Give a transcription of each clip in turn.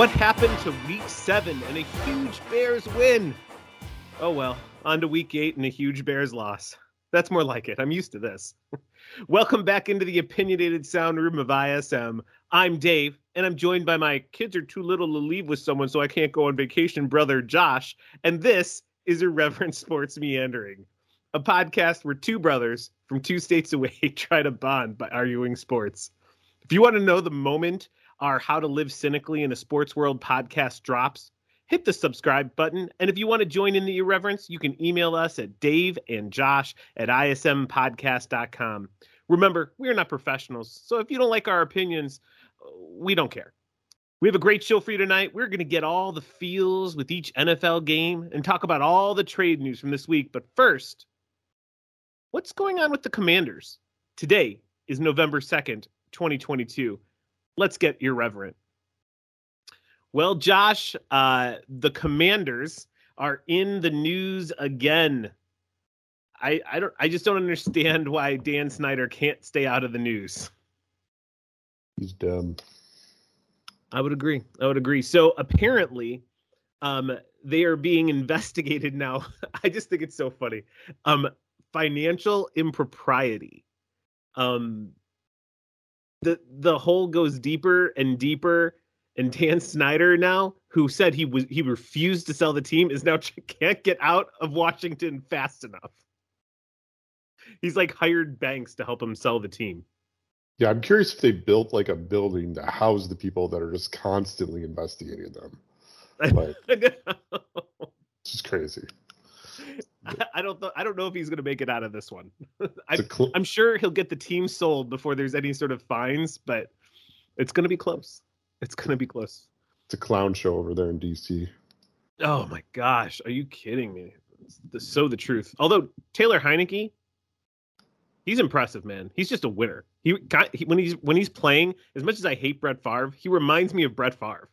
What happened to week seven and a huge Bears win? Oh well, on to week eight and a huge Bears loss. That's more like it. I'm used to this. Welcome back into the opinionated sound room of ISM. I'm Dave, and I'm joined by my kids are too little to leave with someone, so I can't go on vacation, brother Josh. And this is Irreverent Sports Meandering, a podcast where two brothers from two states away try to bond by arguing sports. If you want to know the moment our How to Live Cynically in a Sports World podcast drops, hit the subscribe button. And if you want to join in the irreverence, you can email us at Dave and Josh at ismpodcast.com. Remember, we're not professionals, so if you don't like our opinions, uh, we don't care. We have a great show for you tonight. We're going to get all the feels with each NFL game and talk about all the trade news from this week. But first, what's going on with the Commanders? Today is November 2nd, 2022 let's get irreverent. Well, Josh, uh, the Commanders are in the news again. I I don't I just don't understand why Dan Snyder can't stay out of the news. He's dumb. I would agree. I would agree. So apparently, um, they are being investigated now. I just think it's so funny. Um, financial impropriety. Um, the the hole goes deeper and deeper. And Dan Snyder now, who said he was he refused to sell the team, is now can't get out of Washington fast enough. He's like hired banks to help him sell the team. Yeah, I'm curious if they built like a building to house the people that are just constantly investigating them. Like, it's just crazy. I don't th- I don't know if he's going to make it out of this one. I, cl- I'm sure he'll get the team sold before there's any sort of fines, but it's going to be close. It's going to be close. It's a clown show over there in DC. Oh my gosh, are you kidding me? The, so the truth. Although Taylor Heinicke, he's impressive, man. He's just a winner. He, got, he when he's when he's playing, as much as I hate Brett Favre, he reminds me of Brett Favre.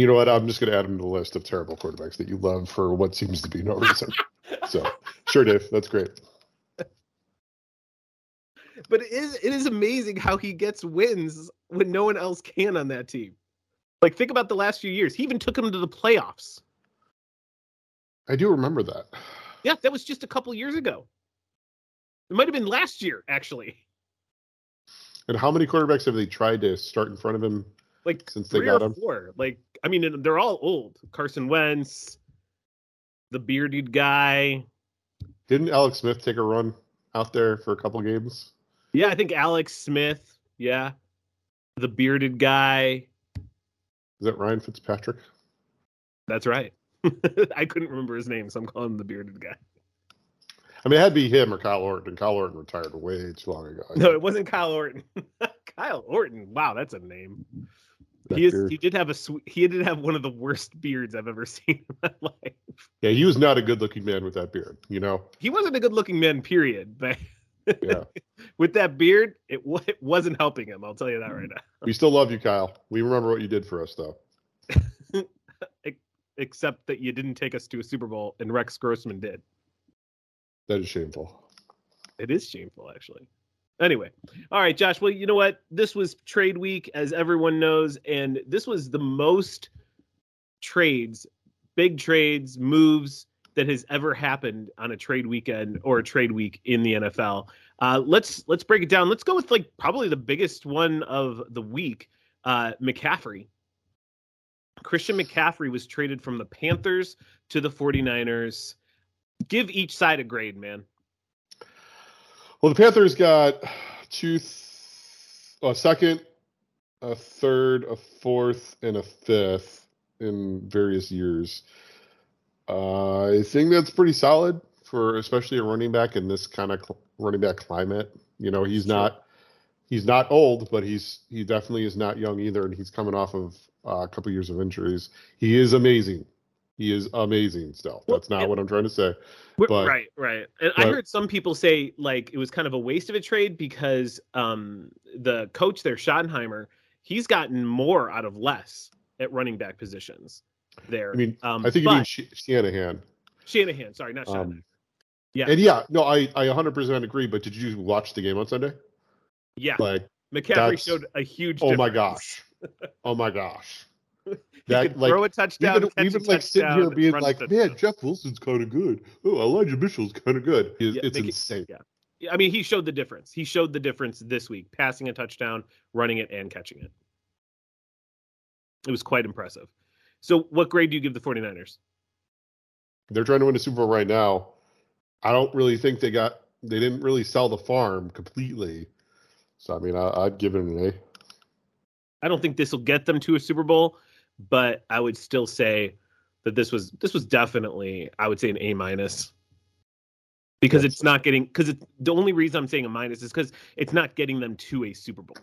You know what? I'm just going to add him to the list of terrible quarterbacks that you love for what seems to be no reason. so, sure, Dave, that's great. But it is it is amazing how he gets wins when no one else can on that team. Like think about the last few years. He even took him to the playoffs. I do remember that. Yeah, that was just a couple years ago. It might have been last year, actually. And how many quarterbacks have they tried to start in front of him like since they got him? Four. Like I mean, they're all old. Carson Wentz, the bearded guy. Didn't Alex Smith take a run out there for a couple games? Yeah, I think Alex Smith. Yeah, the bearded guy. Is that Ryan Fitzpatrick? That's right. I couldn't remember his name, so I'm calling him the bearded guy. I mean, it had to be him or Kyle Orton, Kyle Orton retired way too long ago. No, it wasn't Kyle Orton. Kyle Orton. Wow, that's a name he is. He did have a. He did have one of the worst beards I've ever seen in my life. Yeah, he was not a good-looking man with that beard. You know, he wasn't a good-looking man. Period. But yeah, with that beard, it, it wasn't helping him. I'll tell you that right now. We still love you, Kyle. We remember what you did for us, though. Except that you didn't take us to a Super Bowl, and Rex Grossman did. That is shameful. It is shameful, actually. Anyway, all right, Josh. Well, you know what? This was trade week, as everyone knows, and this was the most trades, big trades, moves that has ever happened on a trade weekend or a trade week in the NFL. Uh, let's let's break it down. Let's go with like probably the biggest one of the week. Uh, McCaffrey. Christian McCaffrey was traded from the Panthers to the 49ers. Give each side a grade, man. Well, the Panthers got two, th- a second, a third, a fourth, and a fifth in various years. Uh, I think that's pretty solid for especially a running back in this kind of cl- running back climate. You know, he's not he's not old, but he's he definitely is not young either, and he's coming off of uh, a couple years of injuries. He is amazing. He is amazing still. That's not what I'm trying to say. But, right, right. And but, I heard some people say like it was kind of a waste of a trade because um, the coach there, Schottenheimer, he's gotten more out of less at running back positions there. I mean, um, I think you mean Sh- Shanahan. Shanahan, sorry, not Shanahan. Um, yeah. And yeah, no, I, I 100% agree. But did you watch the game on Sunday? Yeah. Like McCaffrey showed a huge. Oh my gosh. oh my gosh. That like throw a touchdown. We've been like sitting here being like, man, Jeff Wilson's kind of good. Oh, Elijah Mitchell's kind of good. It's, yeah, it's insane. Yeah. I mean, he showed the difference. He showed the difference this week, passing a touchdown, running it, and catching it. It was quite impressive. So, what grade do you give the 49ers? They're trying to win a Super Bowl right now. I don't really think they got, they didn't really sell the farm completely. So, I mean, I, would give it an A. I don't think this will get them to a Super Bowl, but I would still say that this was this was definitely I would say an A minus because it's not getting because the only reason I'm saying a minus is because it's not getting them to a Super Bowl.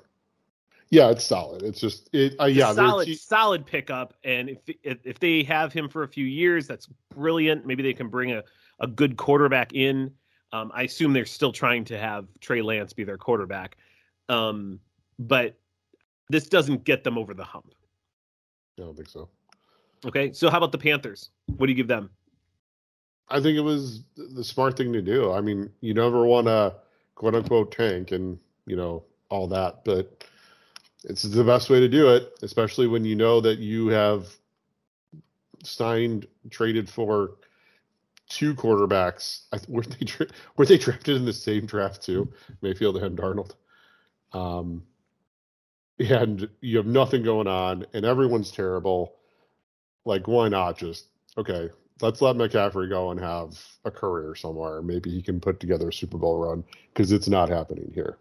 Yeah, it's solid. It's just it. Uh, yeah, solid, solid pickup. And if, if if they have him for a few years, that's brilliant. Maybe they can bring a a good quarterback in. Um, I assume they're still trying to have Trey Lance be their quarterback, um, but this doesn't get them over the hump. I don't think so. Okay, so how about the Panthers? What do you give them? I think it was the smart thing to do. I mean, you never want to quote unquote tank and you know all that, but it's the best way to do it, especially when you know that you have signed traded for two quarterbacks. were they were they drafted in the same draft too? Mayfield and Darnold. Um, and you have nothing going on, and everyone's terrible. Like, why not just okay? Let's let McCaffrey go and have a career somewhere. Maybe he can put together a Super Bowl run because it's not happening here.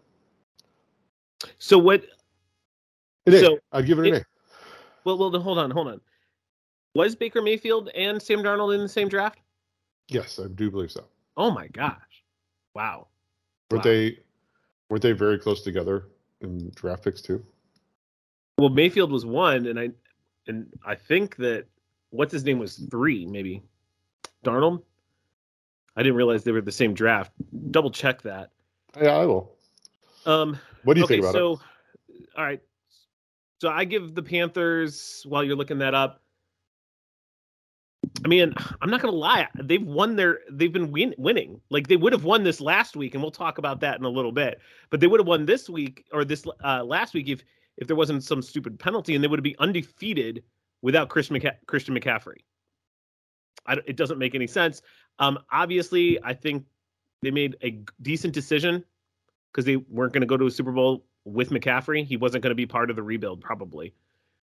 So what? It so I'd give it an A. Well, well, hold on, hold on. Was Baker Mayfield and Sam Darnold in the same draft? Yes, I do believe so. Oh my gosh! Wow. Weren't wow. they? Weren't they very close together in draft picks too? Well, Mayfield was one, and I and I think that what's his name was three, maybe Darnold. I didn't realize they were the same draft. Double check that. Yeah, I will. Um, what do you okay, think about so, it? So, all right. So I give the Panthers while you're looking that up. I mean, I'm not gonna lie. They've won their. They've been win, winning. Like they would have won this last week, and we'll talk about that in a little bit. But they would have won this week or this uh, last week if if there wasn't some stupid penalty, and they would be undefeated without Christian, McCa- Christian McCaffrey. it doesn't make any sense. Um, obviously, I think they made a decent decision because they weren't going to go to a Super Bowl with McCaffrey. He wasn't going to be part of the rebuild, probably.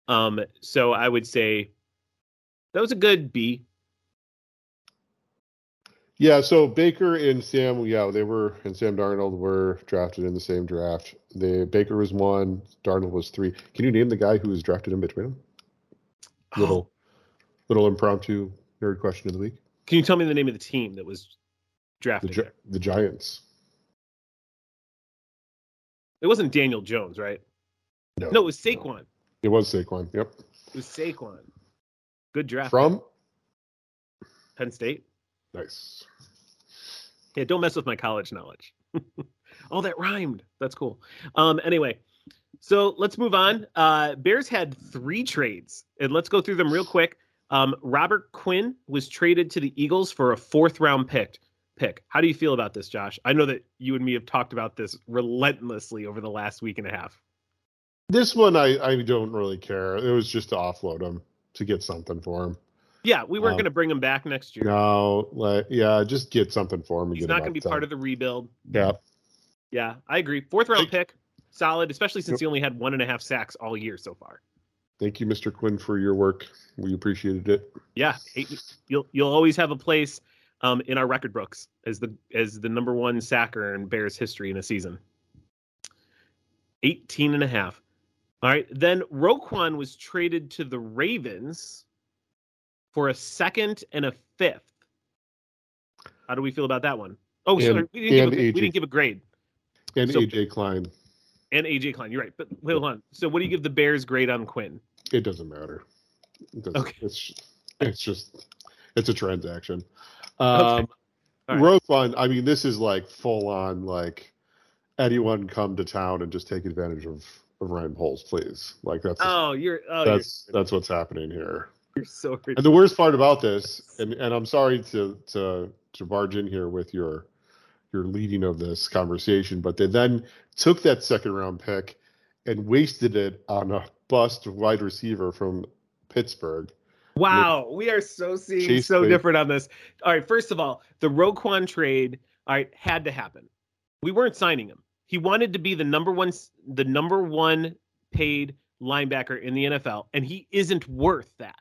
Um, so I would say that was a good B. Yeah, so Baker and Sam, yeah, they were and Sam Darnold were drafted in the same draft. The Baker was one, Darnold was three. Can you name the guy who was drafted in between them? Oh. Little, oh. little impromptu nerd question of the week. Can you tell me the name of the team that was drafted? The, the Giants. It wasn't Daniel Jones, right? No, no, it was Saquon. No. It was Saquon. Yep. It was Saquon. Good draft. From Penn State. Nice. Yeah, don't mess with my college knowledge. oh, that rhymed. That's cool. Um, anyway, so let's move on. Uh, Bears had three trades, and let's go through them real quick. Um, Robert Quinn was traded to the Eagles for a fourth round pick. Pick. How do you feel about this, Josh? I know that you and me have talked about this relentlessly over the last week and a half. This one, I, I don't really care. It was just to offload him to get something for him. Yeah, we weren't um, going to bring him back next year. No, like, yeah, just get something for him. He's not going to be part of the rebuild. Yeah. Yeah, I agree. Fourth round pick, solid, especially since yep. he only had one and a half sacks all year so far. Thank you, Mr. Quinn, for your work. We appreciated it. Yeah, you'll you'll always have a place um, in our record books as the as the number one sacker in Bears history in a season. 18 and a half. All right. Then Roquan was traded to the Ravens for a second and a fifth. How do we feel about that one? Oh, and, sorry, we didn't, give a, we didn't give a grade. And so, AJ Klein. And AJ Klein, you're right. But wait, hold on. So, what do you give the Bears grade on Quinn? It doesn't matter. It doesn't, okay. It's it's just it's a transaction. Um, okay. Right. Roquan, I mean, this is like full on like anyone come to town and just take advantage of of Ryan Poles, please. Like that's oh, you're oh, that's you're that's what's happening here. You're so ridiculous. And the worst part about this, and and I'm sorry to to to barge in here with your your leading of this conversation, but they then took that second round pick and wasted it on a bust wide receiver from Pittsburgh. Wow, we are so seeing Chase so different on this. All right, first of all, the Roquan trade, all right, had to happen. We weren't signing him. He wanted to be the number one, the number one paid linebacker in the NFL, and he isn't worth that.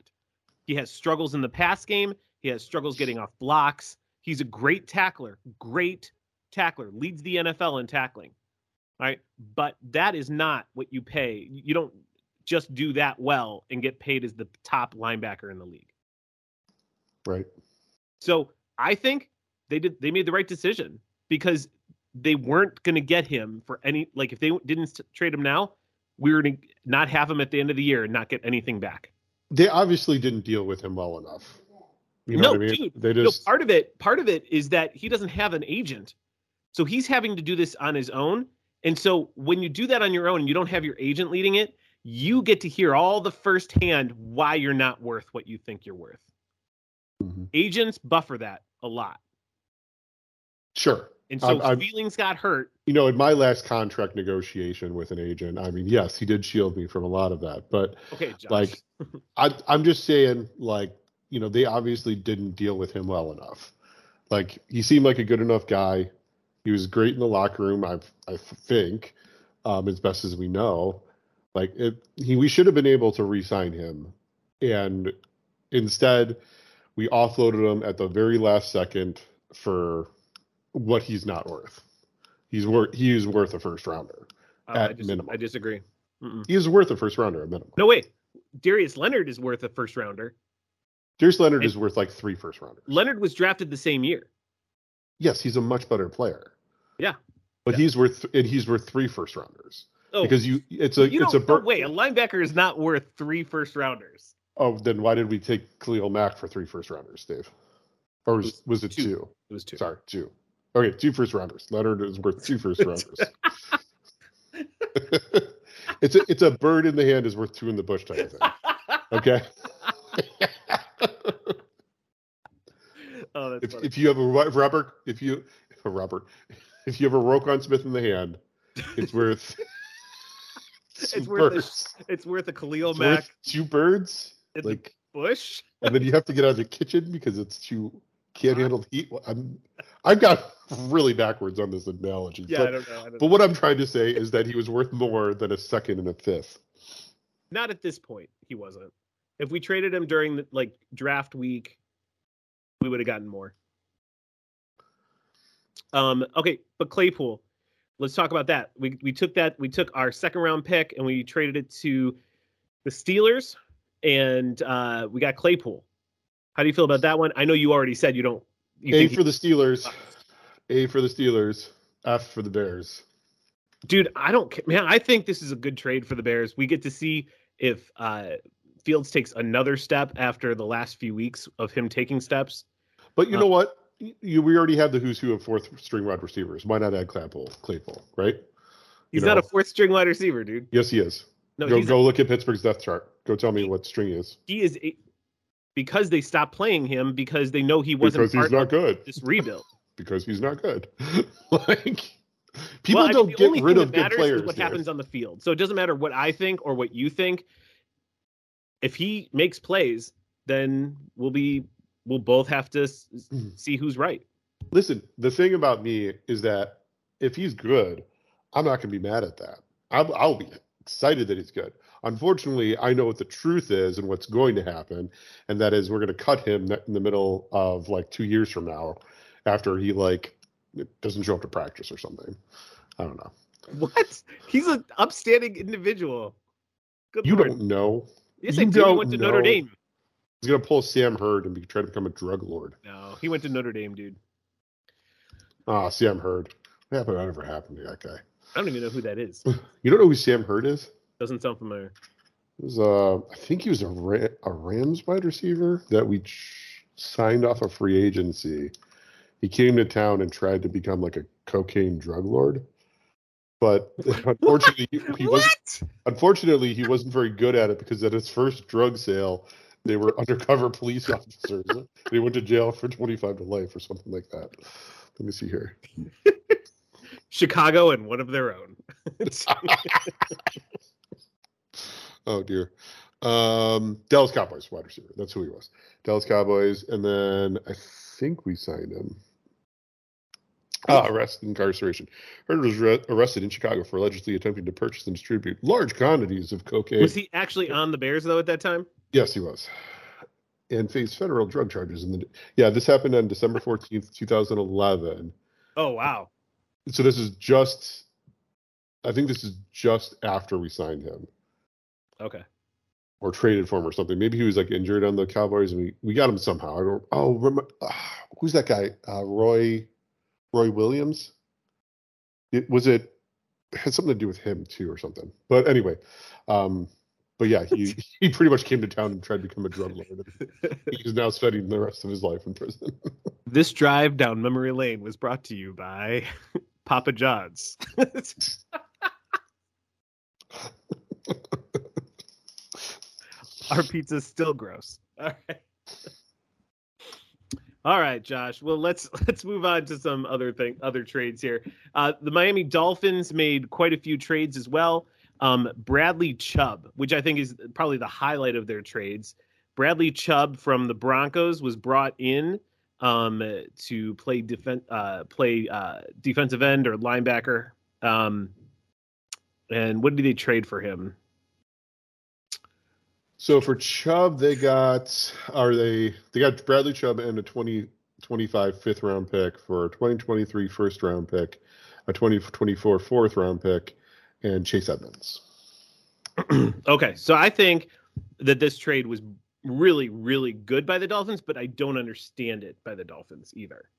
He has struggles in the pass game. He has struggles getting off blocks. He's a great tackler, great tackler, leads the NFL in tackling. All right, but that is not what you pay. You don't just do that well and get paid as the top linebacker in the league. Right. So I think they did they made the right decision because they weren't going to get him for any like if they didn't trade him now, we were going to not have him at the end of the year and not get anything back. They obviously didn't deal with him well enough. You know no, what I mean? dude, they no, just part of it part of it is that he doesn't have an agent. So he's having to do this on his own. And so when you do that on your own and you don't have your agent leading it, you get to hear all the firsthand why you're not worth what you think you're worth. Mhm. Agents buffer that a lot. sure. And so I'm- feelings got hurt. You know, in my last contract negotiation with an agent, I mean, yes, he did shield me from a lot of that, but Okay, Josh. like I, I'm just saying, like, you know, they obviously didn't deal with him well enough. Like, he seemed like a good enough guy. He was great in the locker room, I, I think, um, as best as we know. Like, it, he, we should have been able to re-sign him, and instead, we offloaded him at the very last second for what he's not worth. He's worth he is worth a first rounder. Uh, I, at dis- minimum. I disagree. Mm-mm. He is worth a first rounder at minimum. No way. Darius Leonard is worth a first rounder. Darius Leonard And- is worth like three first rounders. Leonard was drafted the same year. yes, he's a much better player. Yeah. But Yeah. he's worth and he's worth three first rounders Oh, because you it's a you it's a don't, no bur- way. A linebacker is not worth three first rounders. oh then why did we take Khalil Mack for three first rounders, Dave? Or was, was it two. two? It was two. Sorry, two. Okay, two first rounders. Leonard is worth two first rounders. it's a it's a bird in the hand is worth two in the bush type of thing. Okay. oh, that's if, if you have a rubber, if you a rubber, if you have a Roquan Smith in the hand, it's worth. It's worth a- birds. it's worth a Khalil It's Mack two birds. in the Like, bush. and then you have to get out of the kitchen because it's too can't handle the heat. I'm, I've got really backwards on this analogy. Yeah, but, I don't know. I don't but what I'm trying to say is that he was worth more than a second and a fifth. Not at this point. He wasn't. If we traded him during the like draft week, we would have gotten more. Um. Okay, but Claypool. Let's talk about that. We we took that. We took our second round pick and we traded it to the Steelers, and uh, we got Claypool. How do you feel about that one? I know you already said you don't. You A think he- for the Steelers, A for the Steelers, F for the Bears. dude i don't ca- man i think this is a good trade for the bears we get to see if uh Fields takes another step after the last few weeks of him taking steps But you Uh, know what? You, we already have the who's who of fourth string wide receivers. Why not add Claypool? Claypool, right? he's You not know. a fourth string wide receiver dude Yes, he is. no go go look at Pittsburgh's depth chart. Go tell me what string he is. he is a, because they stopped playing him because they know he wasn't Because he's not good. this rebuild Because he's not good. like people well, don't the get only rid of good players. what Dave. happens on the field so it doesn't matter what i think or what you think if he makes plays then we'll be we'll both have to s- Hmm. see who's right Listen, the thing about me is that if he's good, I'm not going to be mad at that. I'll, I'll be excited that he's good. Unfortunately, I know what the truth is and what's going to happen, and that is we're going to cut him in the middle of like two years from now, after he like doesn't show up to practice or something. I don't know. What? He's an upstanding individual. Good You lord. don't know. Yes, you I do. He went to Notre. Dame. He's going to pull Sam Hurd and be, try to become a drug lord. No, he went to Notre Dame, dude. Ah, Sam Hurd. What happened? Whatever happened to that guy? I don't even know who that is. You don't know who Sam Hurd is? Doesn't sound familiar. He was uh, I think he was a Ra- a Rams wide receiver that we ch- signed off a free agency. He came to town and tried to become like a cocaine drug lord, but unfortunately, he, he wasn't. Unfortunately, he wasn't very good at it because at his first drug sale, they were undercover police officers. They went to jail for twenty five to life or something like that. Let me see here. Chicago and one of their own. Oh dear. Um, Dallas Cowboys wide receiver. That's who he was. Dallas Cowboys, and then I think we signed him. Ah, arrest incarceration. Hurd was re- arrested in Chicago for allegedly attempting to purchase and distribute large quantities of cocaine. Was he actually on the Bears though at that time? Yes, he was. And faced federal drug charges. In the yeah, this happened on December fourteenth, two thousand eleven. Oh wow. So this is just, I think this is just after we signed him Okay. or traded for him or something. Maybe he was like injured on the Cowboys and we, we got him somehow. I don't. Oh, remember, uh, who's that guy? Uh, Roy, Roy Williams. It was it, it had something to do with him too or something. But anyway, um, but yeah, he he pretty much came to town and tried to become a drug lord. He's now spending the rest of his life in prison. This drive down memory lane was brought to you by Papa John's. Our pizza's still gross. All right. All right, Josh. Well, let's let's move on to some other thing, other trades here. Uh, the Miami Dolphins made quite a few trades as well. Um, Bradley Chubb, which I think is probably the highlight of their trades. Bradley Chubb from the Broncos was brought in um, to play defen- uh, play uh, defensive end or linebacker. Um, and what did they trade for him? So for Chubb, they got are they they got Bradley Chubb and a 2025 fifth round pick for a 2023 first round pick, a 2024 fourth round pick, and Chase Edmonds. okay, so I think that this trade was really, really good by the Dolphins, but I don't understand it by the Dolphins either.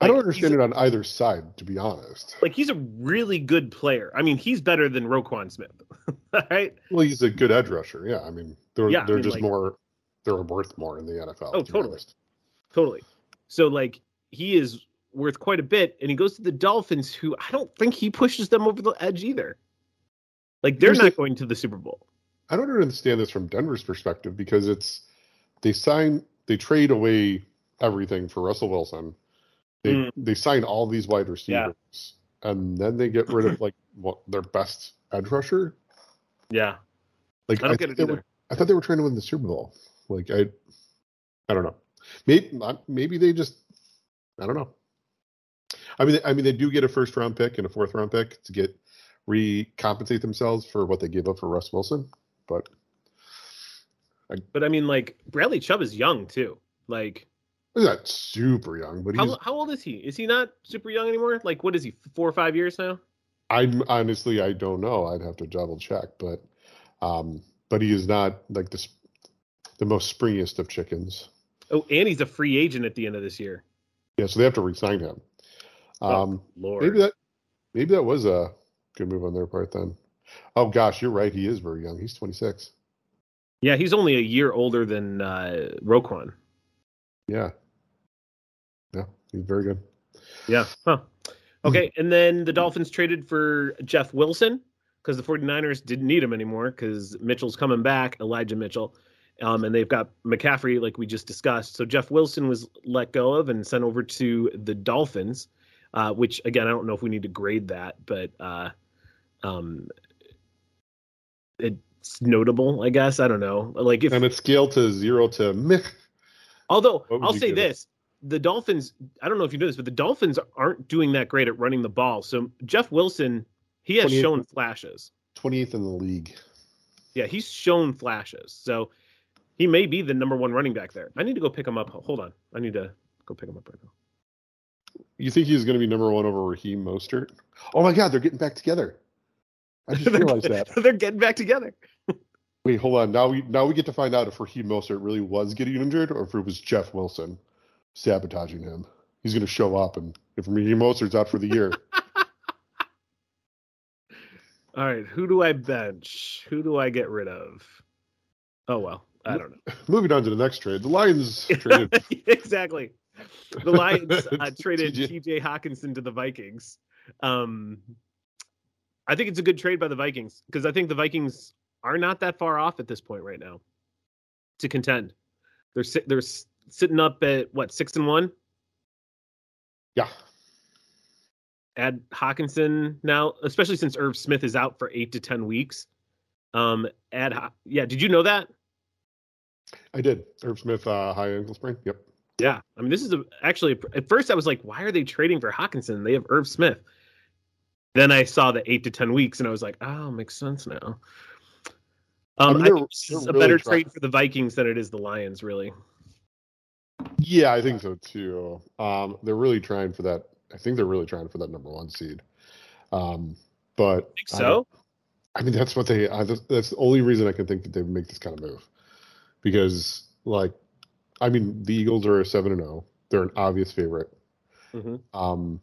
I don't understand it on either side, to be honest. Like he's a really good player. I mean, he's better than Roquan Smith. right? Well, he's a good edge rusher. Yeah, I mean they're Yeah, they're mean, just like- more they're worth more in the NFL. Oh, to totally. Totally. So like he is worth quite a bit, and he goes to the Dolphins, who I don't think he pushes them over the edge either. Like they're Here's not the- going to the Super Bowl. I don't understand this from Denver's perspective because it's they sign they trade away everything for Russell Wilson. They Mm. they sign all these wide receivers and then they get rid of like what their best edge rusher. Yeah. Like I don't get it either. were, I thought they were trying to win the Super Bowl. Like I I don't know. Maybe not, maybe they just I don't know. I mean I mean they do get a first round pick and a fourth round pick to get recompensate themselves for what they gave up for Russ Wilson, but But I mean, like Bradley Chubb is young too. Like He's not super young, but he's. how how old is he? Is he not super young anymore? Like what is he? Four or five years now? I'm honestly, I don't know. I'd have to double check, but, um, but he is not like the the most springiest of chickens. Oh, and he's a free agent at the end of this year. Yeah, so they have to resign him. Oh, Um, Lord. maybe that maybe that was a good move on their part then. Oh gosh, you're right. He is very young. He's 26. Yeah, he's only a year older than uh, Roquan. Yeah, yeah, he's very good. Yeah. Huh. Okay, and then the Dolphins traded for Jeff Wilson because the 49ers didn't need him anymore because Mitchell's coming back, Elijah Mitchell. Um, and they've got McCaffrey, like we just discussed. So Jeff Wilson was let go of and sent over to the Dolphins, uh, which, again, I don't know if we need to grade that, but uh, um, it's notable, I guess. I don't know. Like, if And it's scaled to zero to meh. Although I'll say give it? this, the Dolphins, I don't know if you know this, but the Dolphins aren't doing that great at running the ball. So Jeff Wilson, he has 28 shown flashes. 28th in the league. Yeah, he's shown flashes. So he may be the number one running back there. I need to go pick him up. Hold on. I need to go pick him up right now. You think he's going to be number one over Raheem Mostert? Oh my God, they're getting back together. I just realized that. They're getting back together. Wait, hold on. Now we now we get to find out if Raheem Mostert really was getting injured or if it was Jeff Wilson sabotaging him. He's going to show up, and if Raheem Mostert's out for the year, All right. Who do I bench? Who do I get rid of? Oh, well. I don't know. moving on to the next trade, the Lions traded. exactly. The Lions uh, traded TJ. TJ Hockenson to the Vikings. Um, I think it's a good trade by the Vikings because I think the Vikings are not that far off at this point right now to contend. They're si- they're s- sitting up at what six and one. yeah, Add Hockenson now, especially since Irv Smith is out for eight to ten weeks. Um, ad hoc. Yeah, did you know that? I did. Irv Smith, uh, high ankle sprain. Yep. Yeah, I mean, this is a, actually at first I was like, why are they trading for Hockenson? They have Irv Smith. Then I saw the eight to ten weeks, and I was like, oh, makes sense now. Um, I, mean, I think this is a really better trying. trade for the Vikings than it is the Lions, really. Yeah, I think so too. Um, they're really trying for that. I think they're really trying for that number one seed. Um, but so. I, I, mean, that's what they. I, that's the only reason I can think that they would make this kind of move, because like, I mean, the Eagles are a seven and zero. Oh. They're an obvious favorite. Mm-hmm. Um,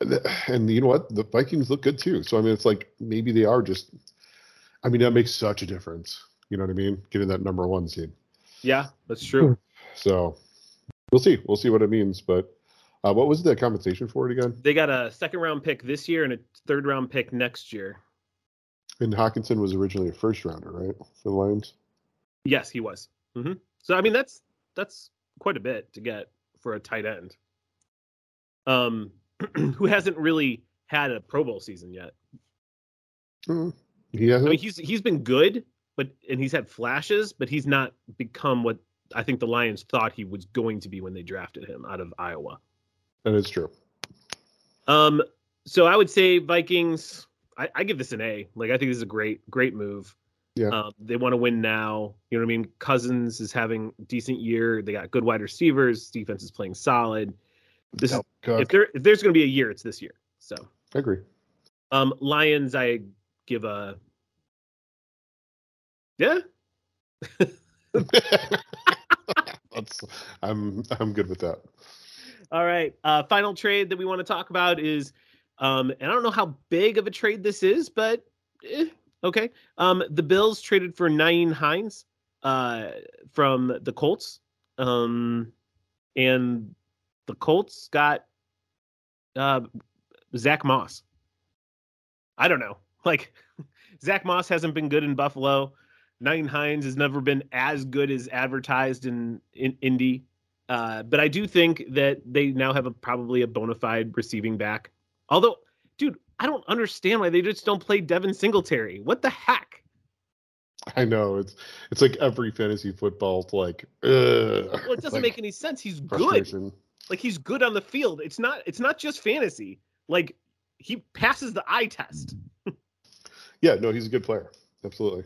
and, and you know what? The Vikings look good too. So I mean, it's like maybe they are just. I mean, that makes such a difference. You know what I mean? Getting that number one seed. Yeah, that's true. So we'll see. We'll see what it means. But uh, what was the compensation for it again? They got a second round pick this year and a third round pick next year. And Hockenson was originally a first rounder, right, for the Lions? Yes, he was. Mm-hmm. So I mean, that's that's quite a bit to get for a tight end, um, who hasn't really had a Pro Bowl season yet. Mm, he hasn't. I mean, he's he's been good, but and he's had flashes, but he's not become what I think the Lions thought he was going to be when they drafted him out of Iowa. That is true. Um, so I would say Vikings. I, I give this an A. Like I think this is a great, great move. Yeah. Um, they want to win now. You know what I mean? Cousins is having decent year. They got good wide receivers. Defense is playing solid. This is if there if there's going to be a year, it's this year. So I agree. Um, Lions, I give a yeah. That's I'm I'm good with that. All right. Uh, final trade that we want to talk about is, um, and I don't know how big of a trade this is, but eh, okay. Um, the Bills traded for Nyheim Hines uh, from the Colts, um, and the Colts got uh, Zack Moss. I don't know. Like Zack Moss hasn't been good in Buffalo. Nyheim Hines has never been as good as advertised in, in Indy. Uh, but I do think that they now have a probably a bona fide receiving back. Although, dude, I don't understand why they just don't play Devin Singletary. What the heck? I know it's it's like every fantasy football like. Ugh, well, it doesn't like make any sense. He's good. Like he's good on the field. It's not. It's not just fantasy. Like he passes the eye test. yeah, no, he's a good player. Absolutely.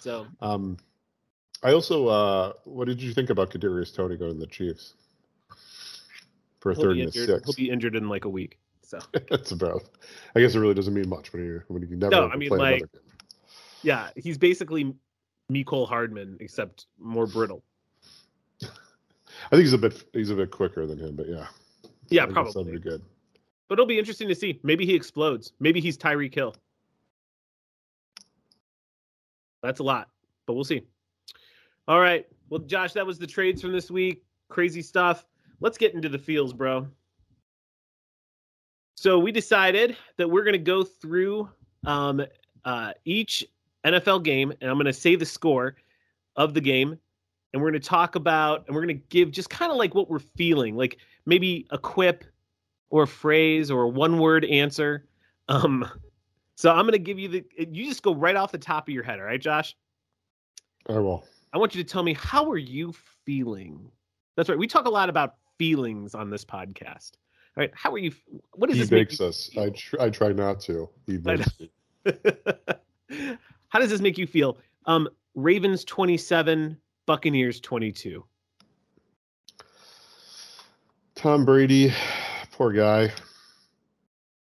So, um, I also, uh, what did you think about Kadarius Toney going to the Chiefs for a third and six? He'll be injured in like a week. So that's about. I guess it really doesn't mean much when you when you never. No, I mean like, yeah, he's basically Mecole Hardman except more brittle. I think he's a bit he's a bit quicker than him, but yeah. Yeah, probably. That'll be good. But it'll be interesting to see. Maybe he explodes. Maybe he's Tyreek Hill. That's a lot, but we'll see. All right. Well, Josh, that was the trades from this week. Crazy stuff. Let's get into the feels, bro. So we decided that we're going to go through um, uh, each NFL game, and I'm going to say the score of the game, and we're going to talk about, and we're going to give just kind of like what we're feeling, like maybe a quip or a phrase or a one-word answer. Um, so I'm going to give you the. You just go right off the top of your head, all right, Josh? I will. I want you to tell me how are you feeling. That's right. We talk a lot about feelings on this podcast. All right. How are you? What does he this makes us? I tr- I try not to. He makes how does this make you feel? Um, Ravens 27, Buccaneers 22. Tom Brady, poor guy. It's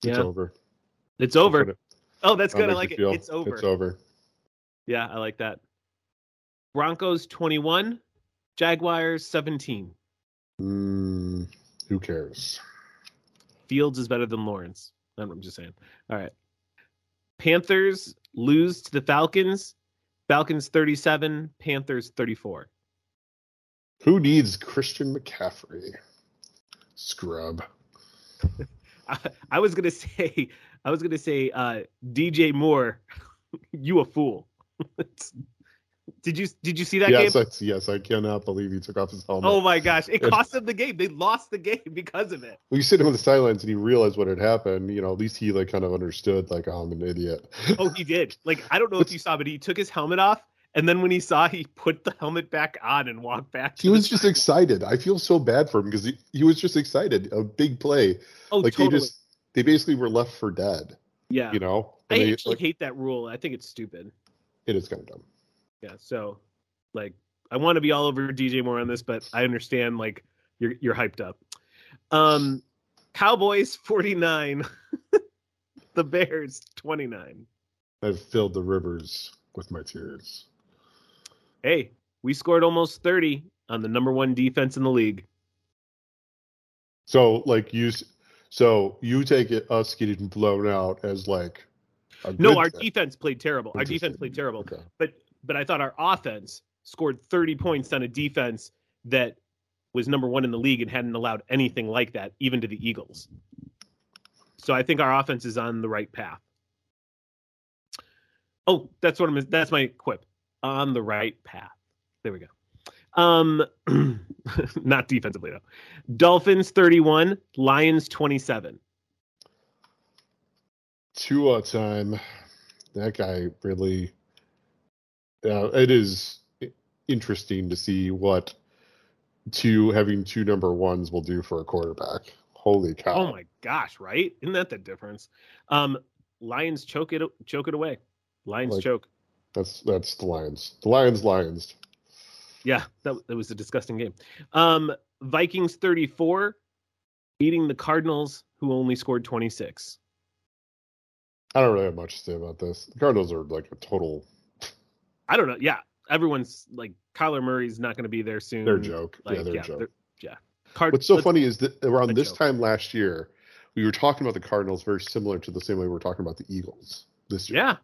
yeah. over. It's over. Oh, that's good. I like it. Feel. It's over. It's over. Yeah, I like that. Broncos 21, Jaguars 17. Mm, who cares? Fields is better than Lawrence. I'm just saying. All right. Panthers lose to the Falcons. Falcons 37, Panthers 34. Who needs Christian McCaffrey? Scrub. I, I was gonna say I was gonna say uh, DJ Moore, you a fool. Did you did you see that yes, game? I, yes, I cannot believe he took off his helmet. Oh my gosh! It cost them the game. They lost the game because of it. When you sit him on the sidelines and he realized what had happened, you know, at least he like kind of understood, like, oh, I'm an idiot. Oh, he did. Like I don't know if you saw, but he took his helmet off, and then when he saw, he put the helmet back on and walked back. To he was just excited. I feel so bad for him because he, he was just excited. A big play. Oh, like totally. they just they basically were left for dead, yeah. you know? I And they, actually like, hate that rule. I think it's stupid. it is kind of dumb. Yeah. So, like, I want to be all over DJ Moore on this, but I understand like you're you're hyped up. Um, Cowboys forty nine, the Bears twenty nine. I've filled the rivers with my tears. Hey, we scored almost thirty on the number one defense in the league. So like you, so you take it us getting blown out as like a No, our thing. defense played terrible. Our defense played terrible. Okay. But but I thought our offense scored 30 points on a defense that was number one in the league and hadn't allowed anything like that, even to the Eagles. So I think our offense is on the right path. Oh, that's what I'm. That's my quip. On the right path. There we go. Um, not defensively though. Dolphins 31, Lions 27. Tua time. That guy really. Yeah, it is interesting to see what Tua having two number ones will do for a quarterback. Holy cow! Oh my gosh, right? Isn't that the difference? Um, Lions choke it choke it away. Lions Like- choke. That's that's the Lions. The Lions, Lions. Yeah, that, that was a disgusting game. Um, Vikings 34 beating the Cardinals who only scored 26. I don't really have much to say about this. The Cardinals are like a total. I don't know. Yeah, everyone's like Kyler Murray's not going to be there soon. They're a joke. Like, yeah, they're yeah, a joke. they're- yeah. Card- What's so let's- funny is that around this joke. time last year, we were talking about the Cardinals very similar to the same way we were talking about the Eagles this year. Yeah,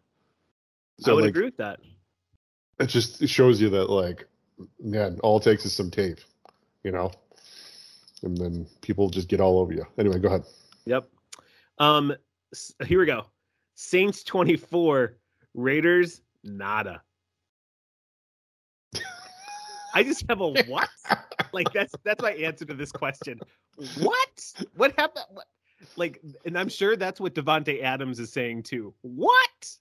So I would like, agree with that. it just it shows you that like, man, all it takes is some tape, you know, and then people just get all over you. Anyway, go ahead. Yep. Um, here we go. Saints 24, Raiders nada. I just have a what? like that's that's my answer to this question. What? What happened? What? Like, and I'm sure that's what Davante Adams is saying too. What?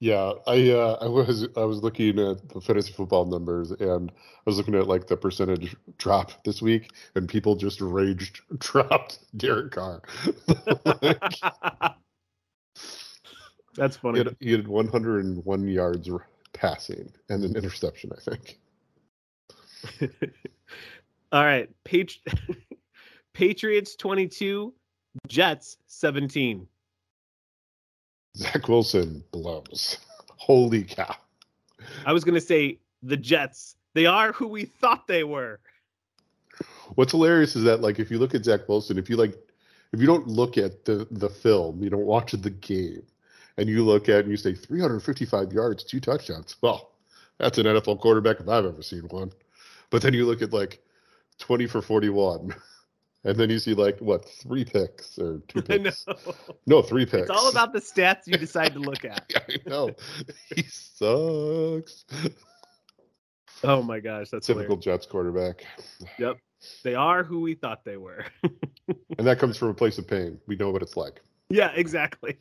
Yeah, I uh, I was I was looking at the fantasy football numbers and I was looking at like the percentage drop this week and people just raged dropped Derek Carr. that's he, funny. had, he had 101 yards passing and an interception, I think. All right, Patri- Patriots 22, Jets 17. Zach Wilson blows. Holy cow! I was gonna say the Jets. They are who we thought they were. What's hilarious is that like if you look at Zach Wilson, if you like, if you don't look at the the film, you don't watch the game, and you look at and you say 355 yards, two touchdowns. Well, that's an NFL quarterback if I've ever seen one. But then you look at like 20 for 41, and then you see like what three picks or two picks? No, three picks. It's all about the stats you decide to look at. I know. He sucks. Oh my gosh, that's Typical hilarious. Jets quarterback. Yep. They are who we thought they were. And that comes from a place of pain. We know what it's like. yeah, exactly.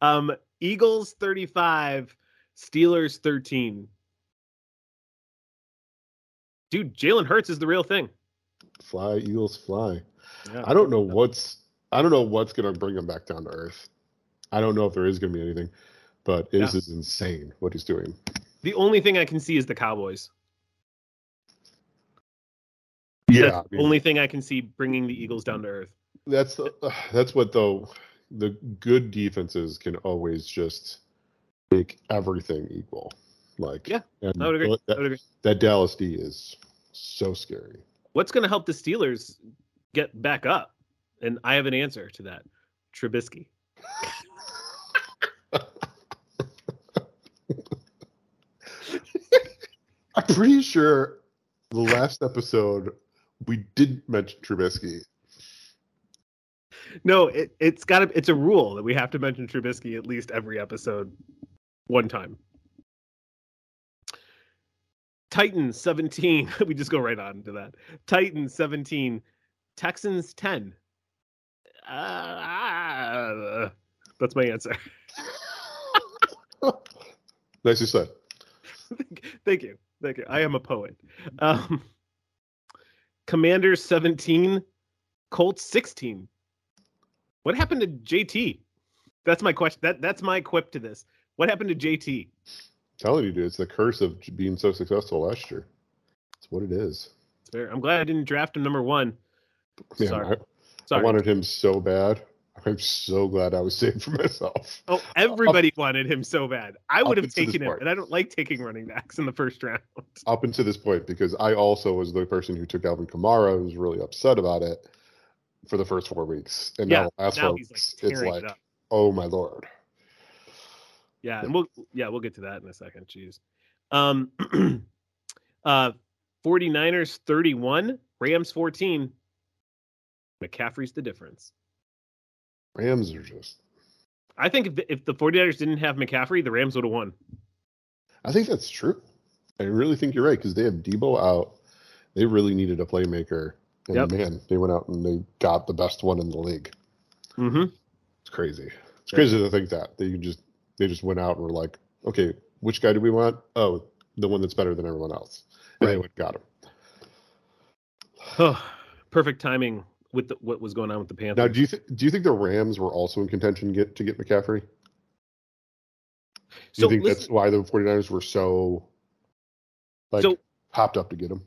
Um, Eagles 35, Steelers 13. Dude, Jalen Hurts is the real thing. Fly, Eagles, fly. Yeah. I don't know what's I don't know what's gonna bring him back down to earth. I don't know if there is gonna be anything, but this Yeah. is insane what he's doing. The only thing I can see is the Cowboys. Yeah, I the mean, only thing I can see bringing the Eagles down to earth. that's uh, that's what though the good defenses can always just make everything equal. Like Yeah, I would agree. I would agree. that Dallas D is so scary. What's going to help the Steelers get back up? And I have an answer to that. Trubisky. I'm pretty sure the last episode we didn't mention Trubisky. No, it, it's got to. It's a rule that we have to mention Trubisky at least every episode, one time. Titans 17. we just go right on to that. Titans 17. Texans 10. Uh, that's my answer. Nicely said. Thank you. Thank you. I am a poet. Um, Commanders 17. Colts 16. What happened to JT? That's my question. That that's my quip to this. What happened to JT? Telling you, dude, it's the curse of being so successful last year. It's what it is. Fair. I'm glad I didn't draft him number one. Man, Sorry. I, Sorry. I wanted him so bad. I'm so glad I was saved for myself. oh, everybody wanted him so bad. I would have taken him, and I don't like taking running backs in the first round. Up until this point, because I also was the person who took Alvin Kamara was really upset about it for the first four weeks. And Yeah, now the last now four he's like weeks, it's like, it oh my lord. Yeah, and we'll yeah, we'll get to that in a second. Jeez. Um uh 49ers 31, Rams 14. McCaffrey's the difference. Rams are just. I think if the, if the 49ers didn't have McCaffrey, the Rams would have won. I think that's true. I really think you're right because they have Deebo out. They really needed a playmaker, and Yep. man, they went out and they got the best one in the league. Mm-hmm. It's crazy. It's Yeah. crazy to think that they just they just went out and were like, okay, which guy do we want? Oh, the one that's better than everyone else. And they Right. went got him. Oh, perfect timing with the, what was going on with the Panthers. Now, do you th- do you think the Rams were also in contention get to get McCaffrey? Do so you think listen- that's why the 49ers were so like So- hopped up to get him?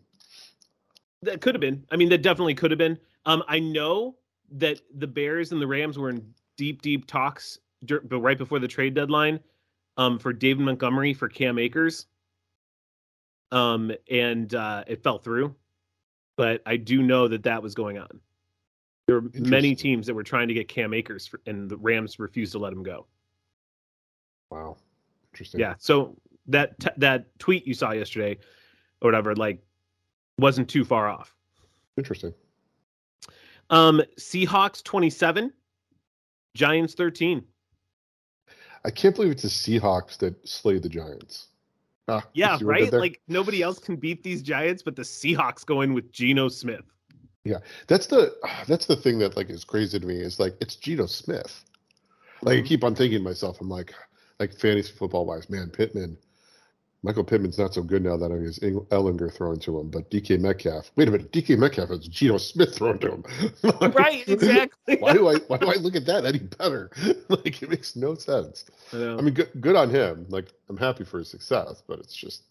That could have been. I mean, that definitely could have been. Um, I know that the Bears and the Rams were in deep, deep talks, but right before the trade deadline, um, for David Montgomery for Cam Akers. Um, and uh, it fell through, but I do know that that was going on. There were many teams that were trying to get Cam Akers, for, and the Rams refused to let him go. Wow, interesting. Yeah. So that t- that tweet you saw yesterday, or whatever, like, wasn't too far off. interesting. Um, Seahawks 27, Giants 13. I can't believe it's the Seahawks that slay the Giants. Ah, Yeah, see what I did right? Like nobody else can beat these Giants, but the Seahawks go in with Geno Smith. Yeah, that's the that's the thing that like is crazy to me is like it's Geno Smith. Like Mm-hmm. I keep on thinking to myself, I'm like, like fantasy football wise, man, Pittman, Michael Pittman's not so good now that I has Ehlinger throwing to him, but DK Metcalf. Wait a minute, DK Metcalf is Geno Smith throwing to him. Right, exactly. why do I why do I look at that any better? like it makes no sense. I. I mean, good good on him. Like I'm happy for his success, but it's just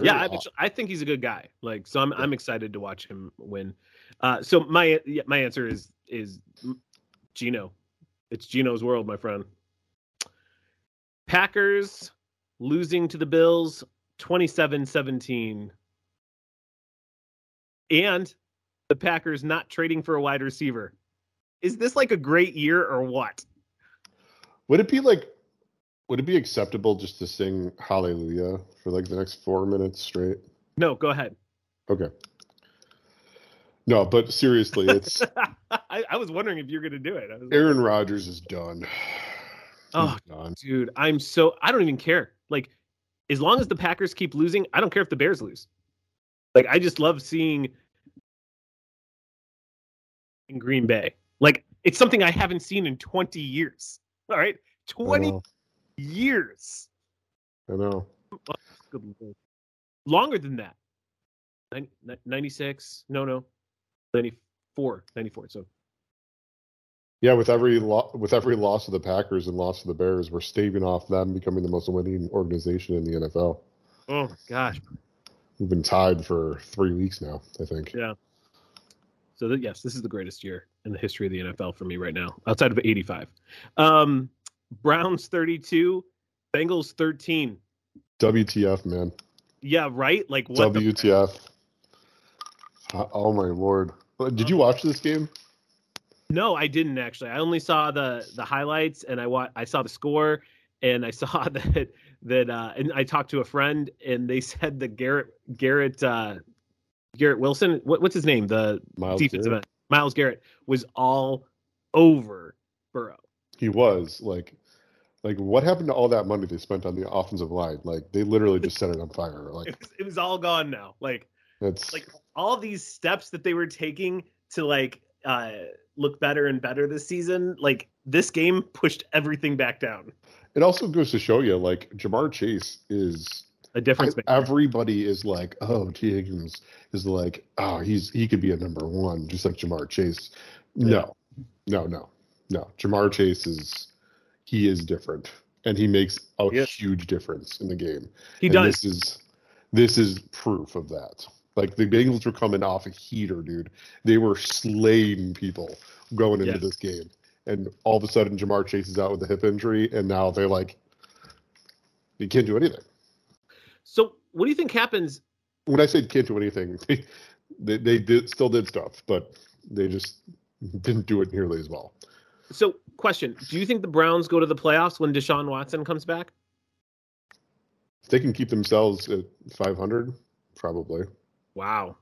yeah, I. I think he's a good guy. Like, so I'm I'm excited to watch him win. Uh, so my my answer is is Geno. It's Geno's world, my friend. Packers losing to the Bills 27-17. And the Packers not trading for a wide receiver. Is this like a great year or what? Would it be like, would it be acceptable just to sing Hallelujah for like the next four minutes straight? No, go ahead. Okay. No, but seriously, it's I, I was wondering if you're going to do it. I was like, Aaron Rodgers is done. Oh, done. dude, I'm so I don't even care. Like, as long as the Packers keep losing, I don't care if the Bears lose. Like, I just love seeing in Green Bay. Like, it's something I haven't seen in 20 years. All right, 20 know. years. I know. Longer than that. 96? No, no. 94. 94. So, Yeah, with every lo- with every loss of the Packers and loss of the Bears, we're staving off them becoming the most winning organization in the NFL. oh my gosh. We've been tied for three weeks now, I think. Yeah. So that, yes, this is the greatest year in the history of the NFL for me right now, outside of '85. Um, Browns 32, Bengals 13. WTF, man. Yeah, right. Like what? WTF. Uh, Oh my lord. Did you watch this game? No, I didn't actually. I only saw the the highlights, and I wa- I saw the score, and I saw that that uh, and I talked to a friend, and they said that Garrett Garrett uh, Garrett Wilson, what, what's his name? The Myles defensive Garrett? end, Myles Garrett was all over Burrow. He was like Like, what happened to all that money they spent on the offensive line? Like, they literally just set it on fire. Like, It was, it was all gone now. Like it's like all these steps that they were taking to like uh look better and better this season, like this game pushed everything back down. it also goes to show you, like, Ja'Marr Chase is A difference maker. everybody is like, oh, Tee Higgins is like, oh, he's he could be a number one, just like Ja'Marr Chase. No, no, no, no. Ja'Marr Chase is he is different, and he makes a Yes. huge difference in the game. He And does. This is this is proof of that. Like the Bengals were coming off a heater, dude. They were slaying people going into Yes. this game, and all of a sudden, Ja'Marr Chase is out with a hip injury, and now they're like, he can't do anything. So what do you think happens? when I say can't do anything, they they, they did, still did stuff, but they just didn't do it nearly as well. So question: Do you think the Browns go to the playoffs when Deshaun Watson comes back? If they can keep themselves at 500, probably. Wow,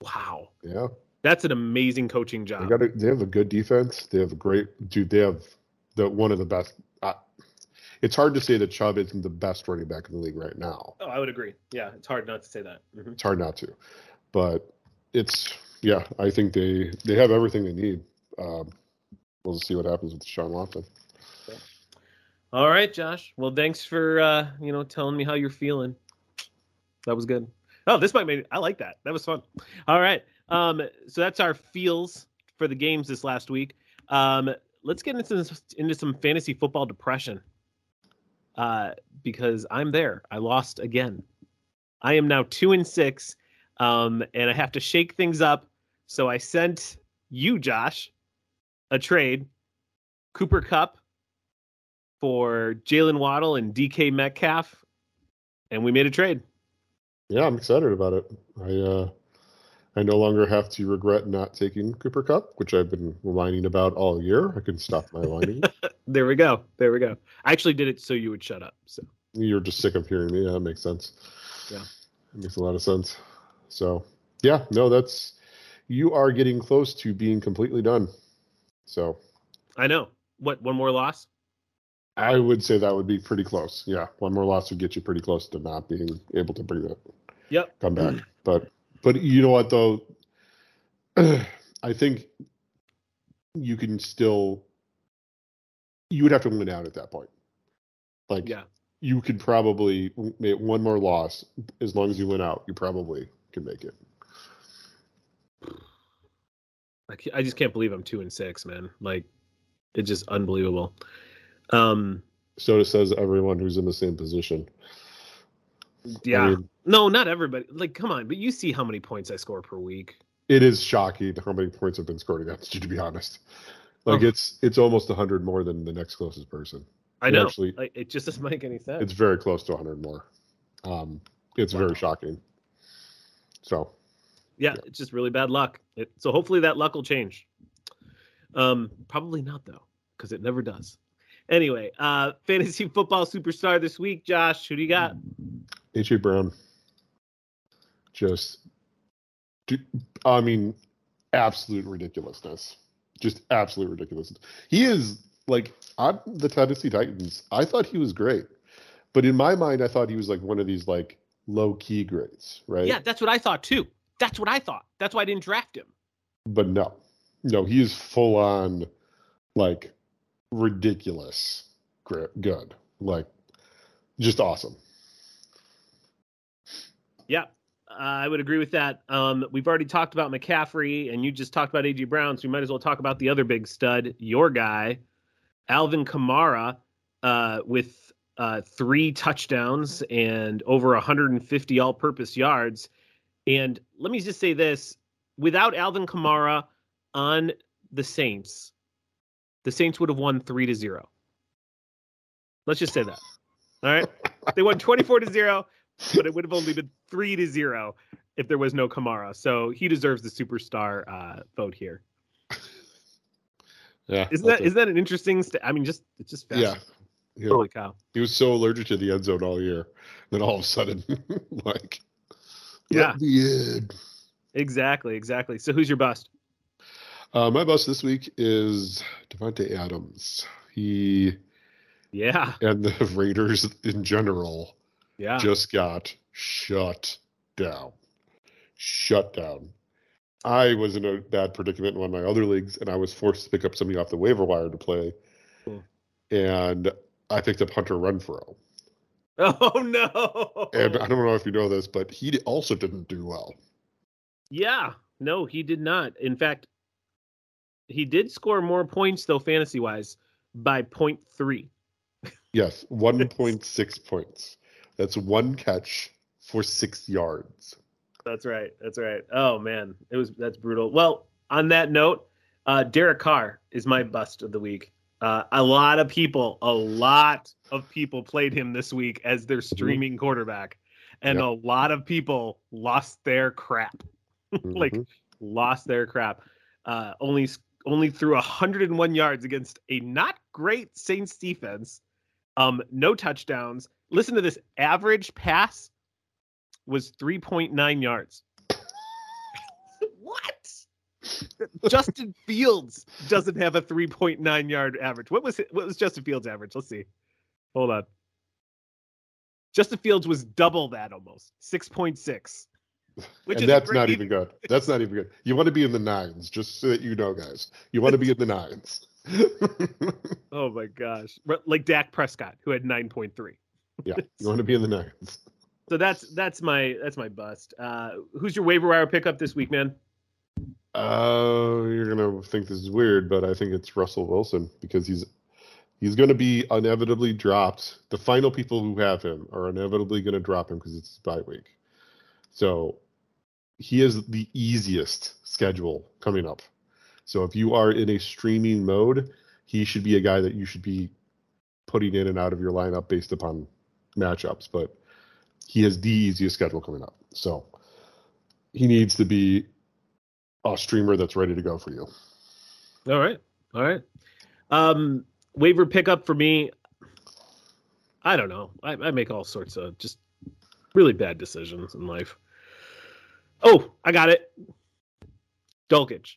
wow, Yeah, that's an amazing coaching they job. got. A, they have a good defense. They have a great dude. They have the one of the best. Uh, it's hard to say that Chubb isn't the best running back in the league right now. Oh, I would agree. Yeah, it's hard not to say that. Mhm. It's hard not to, but it's yeah. I think they they have everything they need. Um, we'll see what happens with Sean Watson. All right, Josh. Well, thanks for uh, you know telling me how you're feeling. That was good. Oh, this might make I like that. That was fun. All right. Um, so that's our feels for the games this last week. Um, let's get into into some fantasy football depression. Uh, because I'm there. I lost again. I am now two and six. Um, and I have to shake things up. So I sent you, Josh, a trade. Cooper Kupp for Jaylen Waddle and DK Metcalf, and we made a trade. Yeah, I'm excited about it. I uh, I no longer have to regret not taking Cooper Kupp, which I've been whining about all year. I can stop my whining. There we go. There we go. I actually did it so you would shut up. So You're just sick of hearing me. Yeah, that makes sense. Yeah. it makes a lot of sense. So yeah, no, that's you are getting close to being completely done. So I know. What? One more loss? I would say that would be pretty close. Yeah, one more loss would get you pretty close to not being able to bring that Yep. come back. But but you know what though, I think you can still you would have to win out at that point. Like Yeah. you could probably make one more loss as long as you win out. You probably can make it. I, I just can't believe I'm two and six, man. Like, it's just unbelievable. Um. So it says everyone who's in the same position. Yeah. I mean, no, not everybody. Like, come on. But you see how many points I score per week. it is shocking how many points have been scored against you. To be honest, like Oh. it's it's almost hundred more than the next closest person. I It know. actually- like, it just doesn't make any sense. It's very close to 100 more. Um, it's Wow. very shocking. So yeah, Yeah. it's just really bad luck. It, so hopefully that luck will change. Um, probably not though, because it never does. Anyway, uh, fantasy football superstar this week, Josh. Who do you got? AJ Brown, just, I mean, absolute ridiculousness. Just absolute ridiculous. He is like on the Tennessee Titans. I thought he was great, but in my mind, I thought he was like one of these like low key greats, right? Yeah, that's what I thought too. That's what I thought. That's why I didn't draft him. But no, no, he is full on like ridiculous, good, like just awesome. Yeah, I would agree with that. Um, we've already talked about McCaffrey, and you just talked about AJ Brown, so we might as well talk about the other big stud, your guy, Alvin Kamara, uh, with uh, three touchdowns and over 150 all-purpose yards. And let me just say this: without Alvin Kamara on the Saints, the Saints would have won three to zero. Let's just say that. All right, they won 24 to zero but it would have only been three to zero if there was no Kamara. So he deserves the superstar uh, vote here. Yeah, Isn't that isn't that an interesting? St- I mean, just it's just yeah. fascinating. Yeah. Holy cow! He was so allergic to the end zone all year. Then all of a sudden, like, Yeah. in. Exactly, exactly. So who's your bust? Uh, my bust this week is Davante Adams. He Yeah. And the Raiders in general Yeah. just got shut down. Shut down. I was in a bad predicament in one of my other leagues, and I was forced to pick up somebody off the waiver wire to play. Hmm. And I picked up Hunter Renfrow. oh no. And I don't know if you know this, but he also didn't do well. Yeah. No, he did not. In fact, he did score more points though fantasy wise by 0.3. Yes, 1.6 points. That's one catch for six yards. That's right. That's right. Oh man, it was that's brutal. Well, on that note, uh, Derek Carr is my bust of the week. Uh, a lot of people, a lot of people played him this week as their streaming quarterback, and Yep. a lot of people lost their crap. like Mhm. lost their crap. Uh, only only threw 101 yards against a not great Saints defense. Um, no touchdowns. Listen to this: average pass was 3.9 yards. what? Justin Fields doesn't have a 3.9 yard average. What was it? What was Justin Fields' average? Let's see. Hold on. Justin Fields was double that almost 6.6. Which and that's not even good. That's not even good. You want to be in the nines, just so that you know, guys. You want to be in the nines. Oh my gosh. Like Dak Prescott, who had 9.3. yeah, you want to be in the nines. So that's that's my that's my bust. Uh who's your waiver wire pickup this week, man? Uh, you're gonna think this is weird, but I think it's Russell Wilson because he's he's gonna be inevitably dropped. The final people who have him are inevitably gonna drop him because it's his bye week. So he is the easiest schedule coming up. So if you are in a streaming mode, he should be a guy that you should be putting in and out of your lineup based upon matchups. But he has the easiest schedule coming up. So he needs to be a streamer that's ready to go for you. All right. All right. Um waiver pickup for me. I don't know. I, I make all sorts of just really bad decisions in life. Oh, I got it. Dulcich.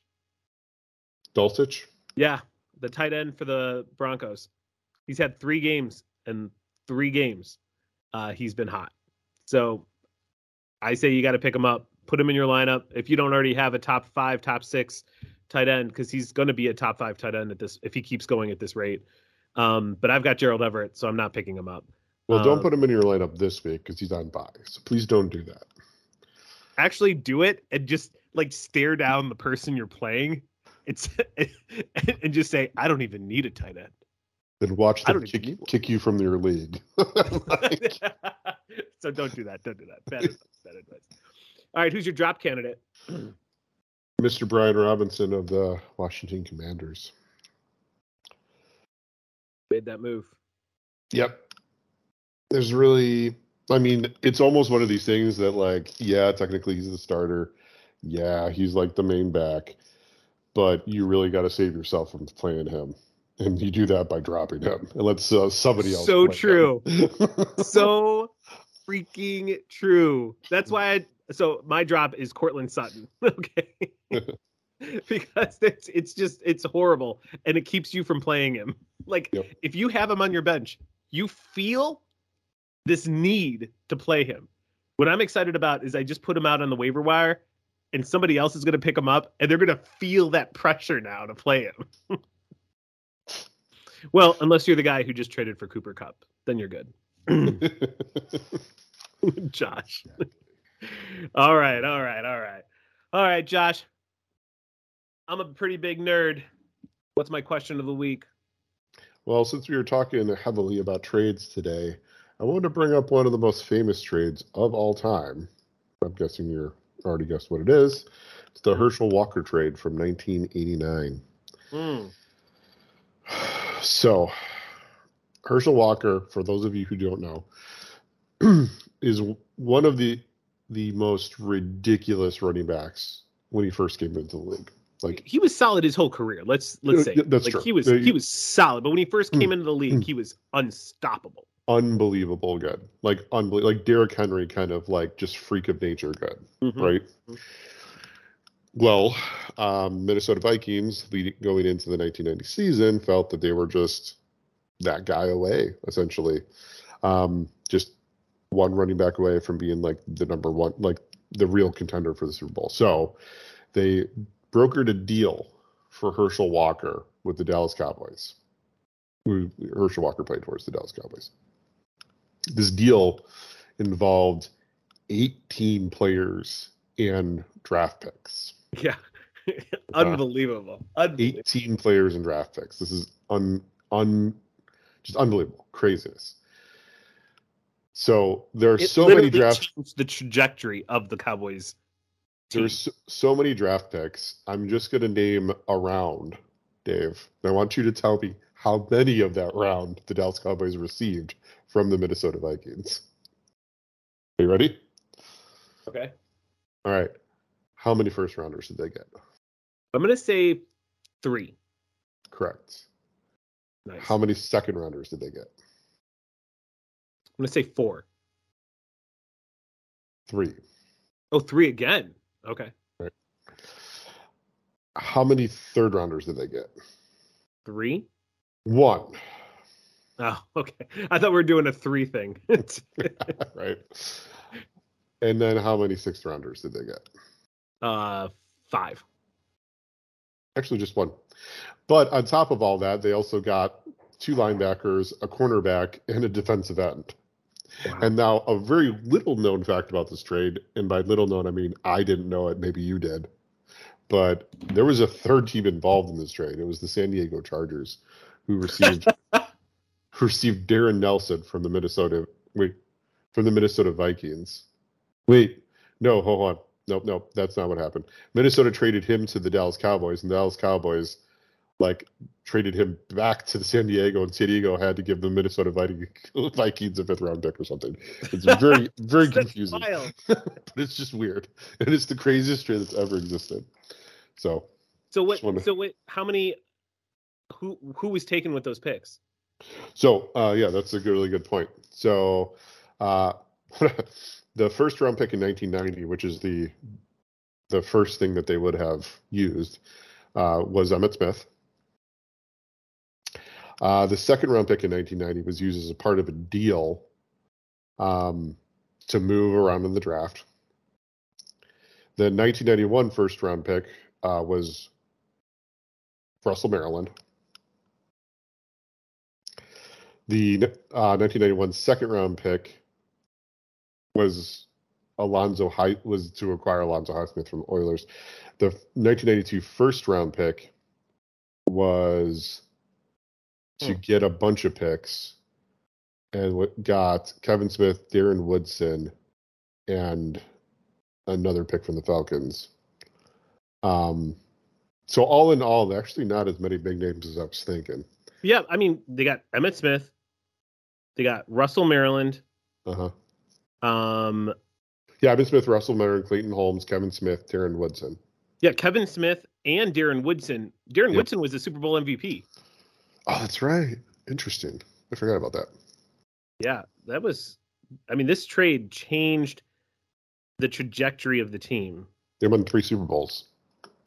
Dulcich, Yeah, the tight end for the Broncos. He's had three games, and three games, uh, he's been hot. So I say you got to pick him up, put him in your lineup. If you don't already have a top five, top six tight end, because he's going to be a top five tight end at this if he keeps going at this rate. Um, but I've got Gerald Everett, so I'm not picking him up. well, don't Um, put him in your lineup this week because he's on bye. So please don't do that. Actually, do it and just like stare down the person you're playing. It's and just say, I don't even need a tight end. Then watch them kick, kick you from your league. Like, so don't do that. Don't do that. Bad advice. Bad advice. All right, who's your drop candidate? Mr. Brian Robinson of the Washington Commanders. Made that move. Yep. There's really, I mean, it's almost one of these things that, like, yeah, technically he's the starter. Yeah, he's like the main back, but you really got to save yourself from playing him. And you do that by dropping him and let uh, somebody else. So true. So freaking true. That's why I so my drop is Courtland Sutton. Okay. because it's it's just it's horrible and it keeps you from playing him. Like Yep. if you have him on your bench, you feel this need to play him. What I'm excited about is I just put him out on the waiver wire and somebody else is going to pick him up and they're going to feel that pressure now to play him. well, unless you're the guy who just traded for Cooper Kupp, then you're good. Josh. all right, all right, all right. All right, Josh. I'm a pretty big nerd. What's my question of the week? well, since we were talking heavily about trades today, I wanted to bring up one of the most famous trades of all time. I'm guessing you're already guessed what it is. It's the Herschel Walker trade from 1989. Hmm. So, Herschel Walker, for those of you who don't know, is one of the the most ridiculous running backs when he first came into the league. Like He was solid his whole career. Let's let's say that's like true. he was he was solid, but when he first came Mm. into the league, Mm. he was unstoppable. Unbelievable good. Like unbelievable. Like Derrick Henry, kind of like just freak of nature good. Mhm. right? Mhm. Well, um, Minnesota Vikings leading, going into the 1990 season felt that they were just that guy away essentially. Um, just one running back away from being like the number one, like the real contender for the Super Bowl. So they brokered a deal for Herschel Walker with the Dallas Cowboys. Herschel Walker played for the Dallas Cowboys. This deal involved 18 players and draft picks. Yeah. Uh, unbelievable. unbelievable. 18 players and draft picks. This is un un just unbelievable. Craziness. So there are It so many draft the trajectory of the Cowboys. team. there's so, so many draft picks. I'm just going to name a round, Dave. I want you to tell me how many of that round the Dallas Cowboys received from the Minnesota Vikings. Are you ready? Okay. All right. How many first rounders did they get? I'm gonna say three. Correct. Nice. How many second rounders did they get? I'm gonna say four. Three. Oh, three again. Okay. How many third rounders did they get? Three. One. Oh, okay. I thought we were doing a three thing. right. And then how many sixth rounders did they get? uh, five. Actually, just one. But on top of all that, they also got two linebackers, a cornerback, and a defensive end. Wow. And now, a very little known fact about this trade, and by little known, I mean I didn't know it, maybe you did, but there was a third team involved in this trade. It was the San Diego Chargers, who received who received Darrin Nelson from the Minnesota wait from the Minnesota Vikings. Wait, no, hold on, nope, nope, that's not what happened. Minnesota traded him to the Dallas Cowboys, and the Dallas Cowboys like traded him back to San Diego, and San Diego had to give the Minnesota Vikings a fifth round pick or something. It's very, very confusing, but it's just weird, and it's the craziest trade that's ever existed. So, So what? Wonder- So what? How many? Who who was taken with those picks? so uh, yeah, that's a good, really good point. So, uh, the first round pick in 1990, which is the the first thing that they would have used, uh, was Emmitt Smith. Uh, the second round pick in 1990 was used as a part of a deal um, to move around in the draft. The 1991 first round pick uh, was Russell Maryland. The uh, 1991 second round pick was Alonzo High was to acquire Alonzo Highsmith from Oilers. The 1992 first round pick was to Hmm. get a bunch of picks and what got Kevin Smith, Darren Woodson, and another pick from the Falcons. Um, so all in all, actually not as many big names as I was thinking. Yeah, I mean they got Emmitt Smith, they got Russell Maryland. Uh huh. Um, Yeah, Ivan Smith, Russell Maryland, Clayton Holmes, Kevin Smith, Darren Woodson. yeah, Kevin Smith and Darren Woodson. Darren Yep. Woodson was the Super Bowl MVP. Oh, that's right. Interesting. I forgot about that. Yeah, that was. I mean, this trade changed the trajectory of the team. They won three Super Bowls,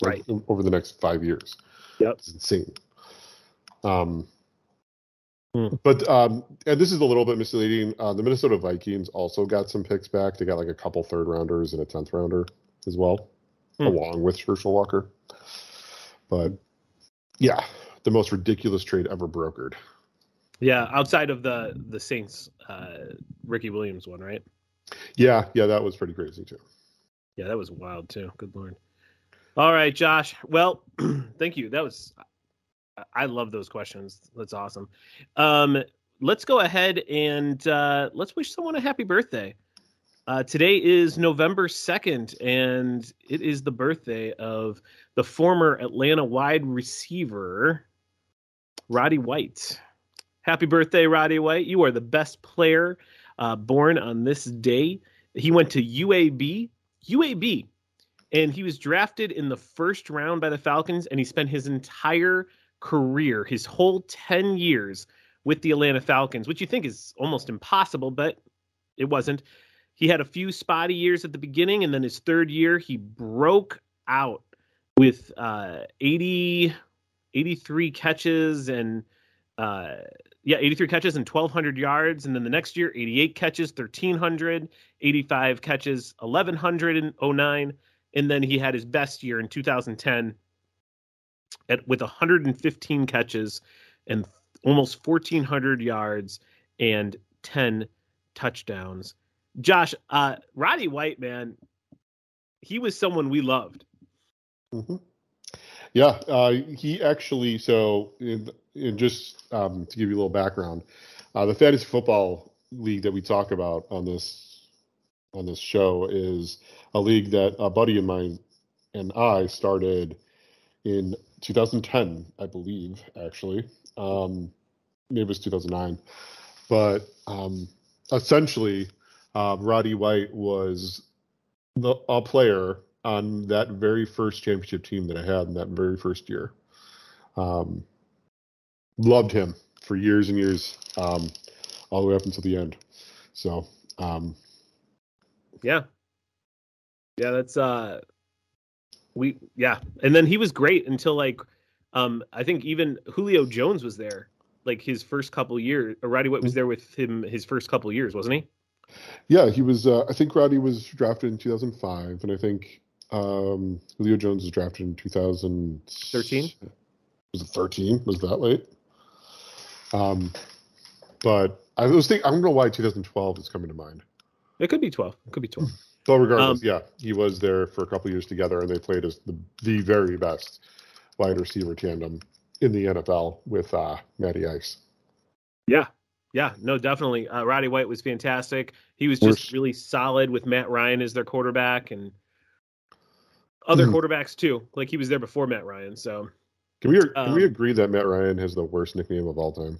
right, over the next five years. Yep. it's insane. Um, Hmm. but um, and this is a little bit misleading. Uh, the Minnesota Vikings also got some picks back. They got like a couple third rounders and a tenth rounder as well, Hmm. along with Herschel Walker. But yeah, the most ridiculous trade ever brokered. Yeah, outside of the the Saints, uh, Ricky Williams one, right? Yeah, yeah, that was pretty crazy too. Yeah, that was wild too. Good lord. All right, Josh. Well, thank you. That was I- love those questions. That's awesome. Um, let's go ahead and uh, let's wish someone a happy birthday. Uh, today is November 2nd, and it is the birthday of the former Atlanta wide receiver, Roddy White. Happy birthday, Roddy White. You are the best player uh, born on this day. He went to UAB, UAB, and he was drafted in the first round by the Falcons, and he spent his entire career, his whole 10 years with the Atlanta Falcons, which you think is almost impossible, but it wasn't. He had a few spotty years at the beginning, and then his third year, he broke out with uh, 80, 83 catches and uh, yeah, 83 catches and 1,200 yards. And then the next year, 88 catches, 1,300, 85 catches, 1,109. And then he had his best year in 2010 at, with 115 catches and almost 1,400 yards and 10 touchdowns. Josh, uh, Roddy White, man, he was someone we loved. Mm-hmm. Yeah, uh, he actually. So, in, in just um, to give you a little background, uh, the fantasy football league that we talk about on this on this show is a league that a buddy of mine and I started in 2010, I believe, actually. Um, maybe it was 2009, but um, essentially, uh, Roddy White was the, a player on that very first championship team that I had in that very first year. Um, loved him for years and years, um, all the way up until the end. So, um, yeah, yeah, that's uh, we yeah, and then he was great until like, um, I think even Julio Jones was there, like his first couple years. Roddy White was there with him his first couple years, wasn't he? Yeah, he was. Uh, I think Roddy was drafted in 2005, and I think um, Julio Jones was drafted in 2013. Was it 13? Was that late? Um, but I was thinking, I don't know why 2012 is coming to mind. It could be 12. It could be 12. But regardless, um, yeah, he was there for a couple years together, and they played as the, the very best wide receiver tandem in the NFL with uh, Matty Ice. Yeah, yeah, no, definitely. Uh, Roddy White was fantastic. He was just really solid with Matt Ryan as their quarterback and other mm. quarterbacks too. Like he was there before Matt Ryan. So can we can um, we agree that Matt Ryan has the worst nickname of all time?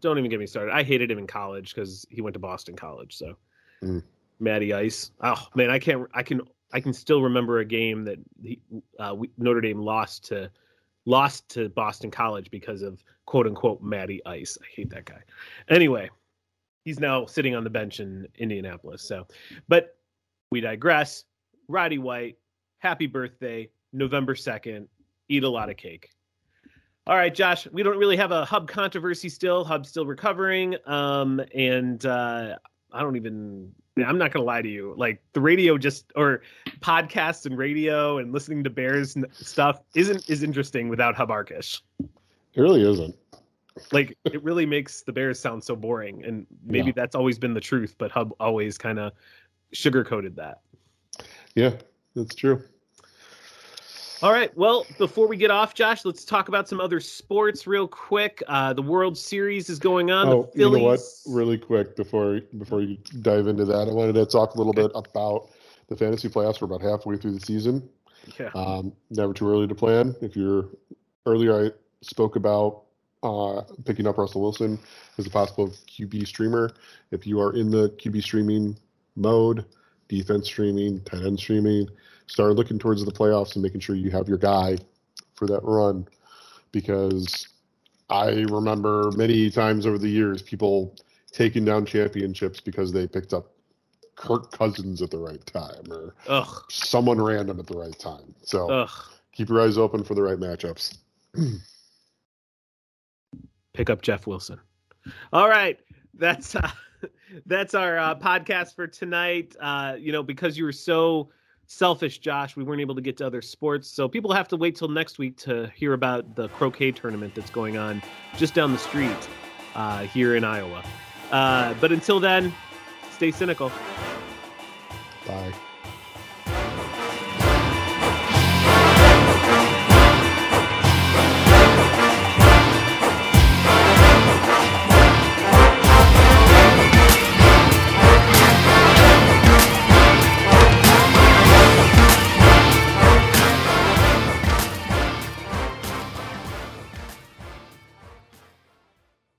Don't even get me started. I hated him in college because he went to Boston College. So mm. Matty Ice. Oh man, I can't. I can. I can still remember a game that he, uh, we, Notre Dame lost to lost to Boston College because of quote unquote Matty Ice. I hate that guy. Anyway, he's now sitting on the bench in Indianapolis. So, but we digress. Roddy White, happy birthday, November 2nd. Eat a lot of cake. All right, Josh, we don't really have a hub controversy still. Hub's still recovering. Um, and uh, I don't even I'm not gonna lie to you. Like the radio, just or podcasts and radio and listening to Bears stuff isn't is interesting without Hub Arkush. It really isn't. Like it really makes the Bears sound so boring, and maybe yeah. that's always been the truth, but Hub always kind of sugarcoated that. Yeah, that's true. All right. Well, before we get off, Josh, let's talk about some other sports real quick. Uh, the World Series is going on. Oh, you know what? Really quick before before you dive into that, I wanted to talk a little okay. bit about the fantasy playoffs. We're about halfway through the season. Yeah. Um, never too early to plan. If you're earlier, I spoke about uh, picking up Russell Wilson as a possible QB streamer. If you are in the QB streaming mode, defense streaming, tight end streaming, start looking towards the playoffs and making sure you have your guy for that run because I remember many times over the years people taking down championships because they picked up Kirk Cousins at the right time or Ugh. someone random at the right time. So Ugh. keep your eyes open for the right matchups. Pick up Jeff Wilson. All right, that's uh, that's our uh, podcast for tonight. Uh, you know, because you were so selfish, Josh. We weren't able to get to other sports, so people have to wait till next week to hear about the croquet tournament that's going on just down the street uh, here in Iowa. Uh, but until then, stay cynical. Bye.